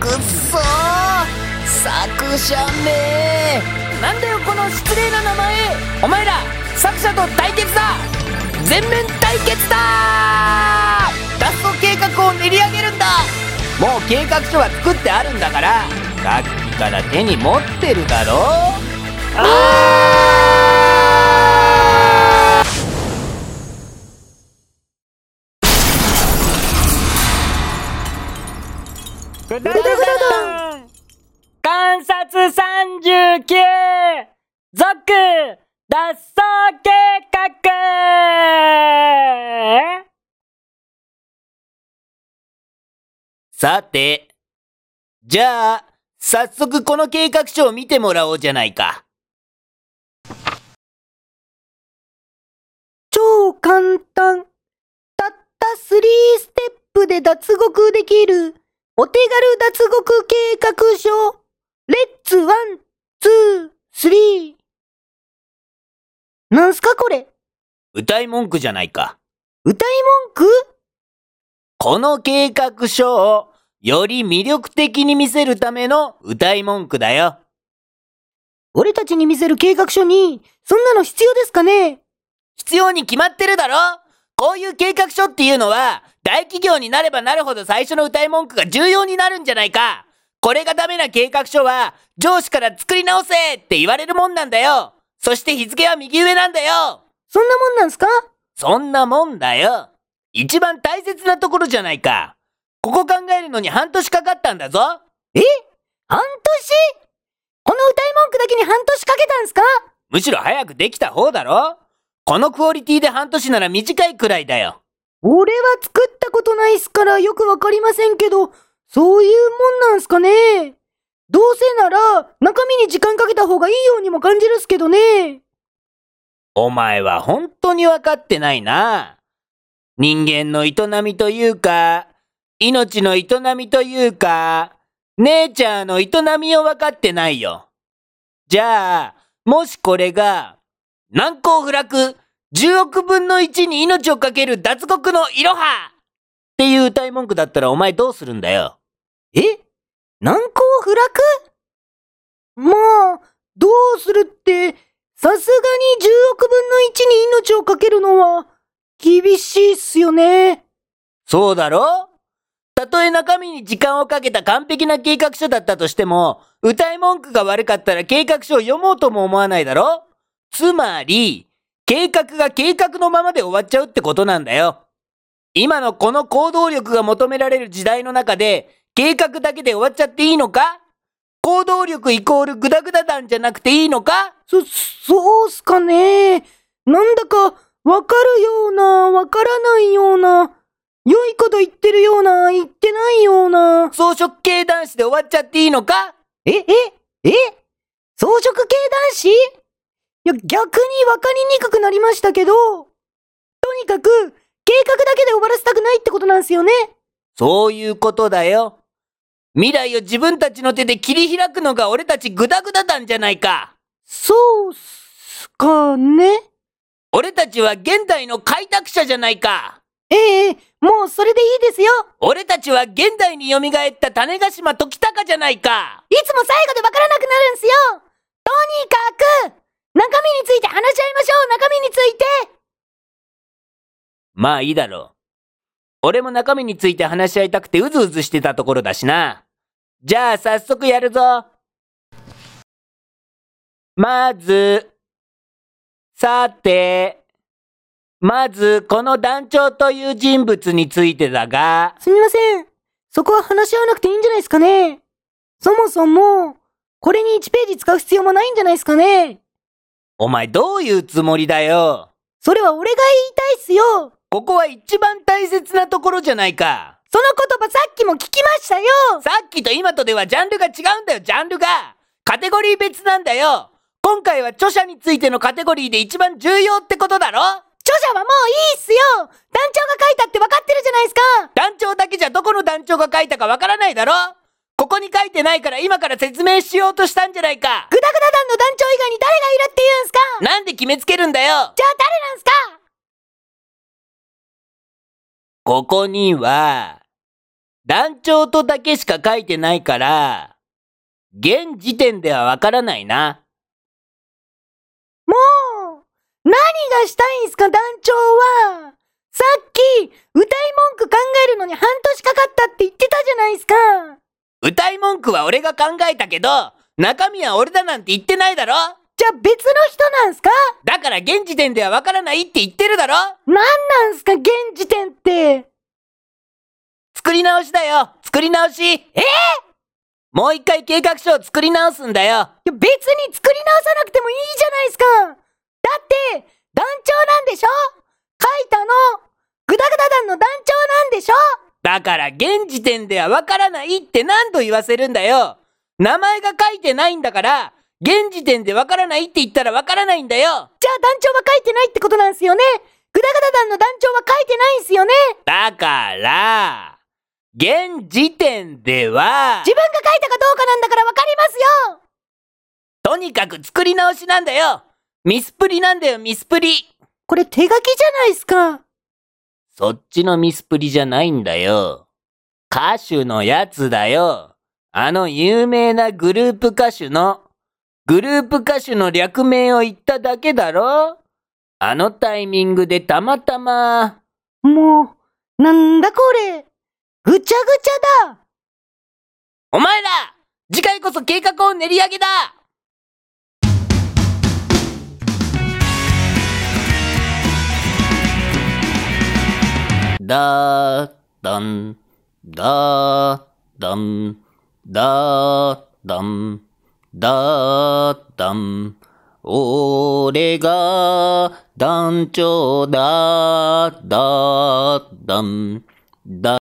くっそー。作者めなんだよこの失礼な名前。お前ら作者と対決だ。全面対決だ脱走計画を練り上げるんだ。もう計画書は作ってあるんだからさっきから手に持ってるだろあー。ぐだぐだだ観察39続脱走計画さて、じゃあ、早速この計画書を見てもらおうじゃないか。超簡単。たった3ステップで脱獄できる、お手軽脱獄計画書。 Let's one, two, three。なんすかこれ？謳い文句じゃないか。謳い文句？この計画書をより魅力的に見せるための謳い文句だよ。俺たちに見せる計画書に、そんなの必要ですかね？必要に決まってるだろ？こういう計画書っていうのは、大企業になればなるほど最初の歌い文句が重要になるんじゃないか。これがダメな計画書は、上司から作り直せって言われるもんなんだよ。そして日付は右上なんだよ。そんなもんなんすか？そんなもんだよ。一番大切なところじゃないか。ここ考えるのに半年かかったんだぞ。え？半年？この歌い文句だけに半年かけたんすか？むしろ早くできた方だろ。このクオリティで半年なら短いくらいだよ。俺は作ったことないっすからよくわかりませんけど、そういうもんなんすかねどうせなら中身に時間かけた方がいいようにも感じるっすけどね。お前は本当に分かってないな。人間の営みというか、命の営みというか、ネイチャーの営みを分かってないよ。じゃあ、もしこれが、難攻不落、10億分の1に命をかける脱獄のいろはっていう歌い文句だったらお前どうするんだよ。え？難攻不落？まあ、どうするって、さすがに10億分の1に命をかけるのは、厳しいっすよね。そうだろ？たとえ中身に時間をかけた完璧な計画書だったとしても、歌い文句が悪かったら計画書を読もうとも思わないだろ？つまり、計画が計画のままで終わっちゃうってことなんだよ。今のこの行動力が求められる時代の中で、計画だけで終わっちゃっていいのか？行動力イコールグダグダ弾じゃなくていいのか？そ、そうっすかね。なんだか、わかるような、わからないような、良いこと言ってるような、言ってないような。装飾系男子で終わっちゃっていいのか？え、え、え？装飾系男子？いや、逆にわかりにくくなりましたけど、とにかく、計画だけで終わらせたくないってことなんすよね。そういうことだよ。未来を自分たちの手で切り開くのが俺たちグダグダ団じゃないか。そうっすかね。俺たちは現代の開拓者じゃないか。ええもうそれでいいですよ。俺たちは現代に蘇った種子島時高じゃないか。いつも最後でわからなくなるんすよ。とにかく、中身について話し合いましょう、中身について。まあいいだろう。俺も中身について話し合いたくてうずうずしてたところだしな。じゃあ早速やるぞ。まず、さて、まずこの団長という人物についてだが、すみません。そこは話し合わなくていいんじゃないですかね。そもそも、これに1ページ使う必要もないんじゃないですかね。お前どういうつもりだよ？それは俺が言いたいっすよ。ここは一番大切なところじゃないか。その言葉さっきも聞きましたよ。さっきと今とではジャンルが違うんだよ、ジャンルが。カテゴリー別なんだよ。今回は著者についてのカテゴリーで一番重要ってことだろ？著者はもういいっすよ団長が書いたって分かってるじゃないですか団長だけじゃどこの団長が書いたかわからないだろ？ここに書いてないから今から説明しようとしたんじゃないかグダグダ団の団長以外に誰がいるって言うんすか？なんで決めつけるんだよじゃあ誰なんすか？ここには、団長とだけしか書いてないから、現時点ではわからないな。もう、何がしたいんすか、団長は？さっき、歌い文句考えるのに半年かかったって言ってたじゃないですか。歌い文句は俺が考えたけど、中身は俺だなんて言ってないだろ？じゃあ別の人なんすか？だから現時点ではわからないって言ってるだろ？何なんすか、現時点って。作り直しだよ。作り直し。え？もう一回計画書を作り直すんだよ。いや別に作り直さなくてもいいじゃないですか。だって、団長なんでしょ書いたの、グダグダ団の団長なんでしょだから現時点ではわからないって何度言わせるんだよ。名前が書いてないんだから、現時点でわからないって言ったらわからないんだよ。じゃあ団長は書いてないってことなんすよね。グダグダ団の団長は書いてないんすよね。だから、現時点では、自分が書いたかどうかなんだからわかりますよ。とにかく作り直しなんだよ。ミスプリなんだよ、ミスプリ。これ手書きじゃないですか。そっちのミスプリじゃないんだよ。歌手のやつだよ。あの有名なグループ歌手の、グループ歌手の略名を言っただけだろあのタイミングでたまたま、もう、なんだこれ。ぐちゃぐちゃだ。お前ら次回こそ計画を練り上げだだーだん、だーだん、だーだん、だーだん。俺が団長だーだーだん、だ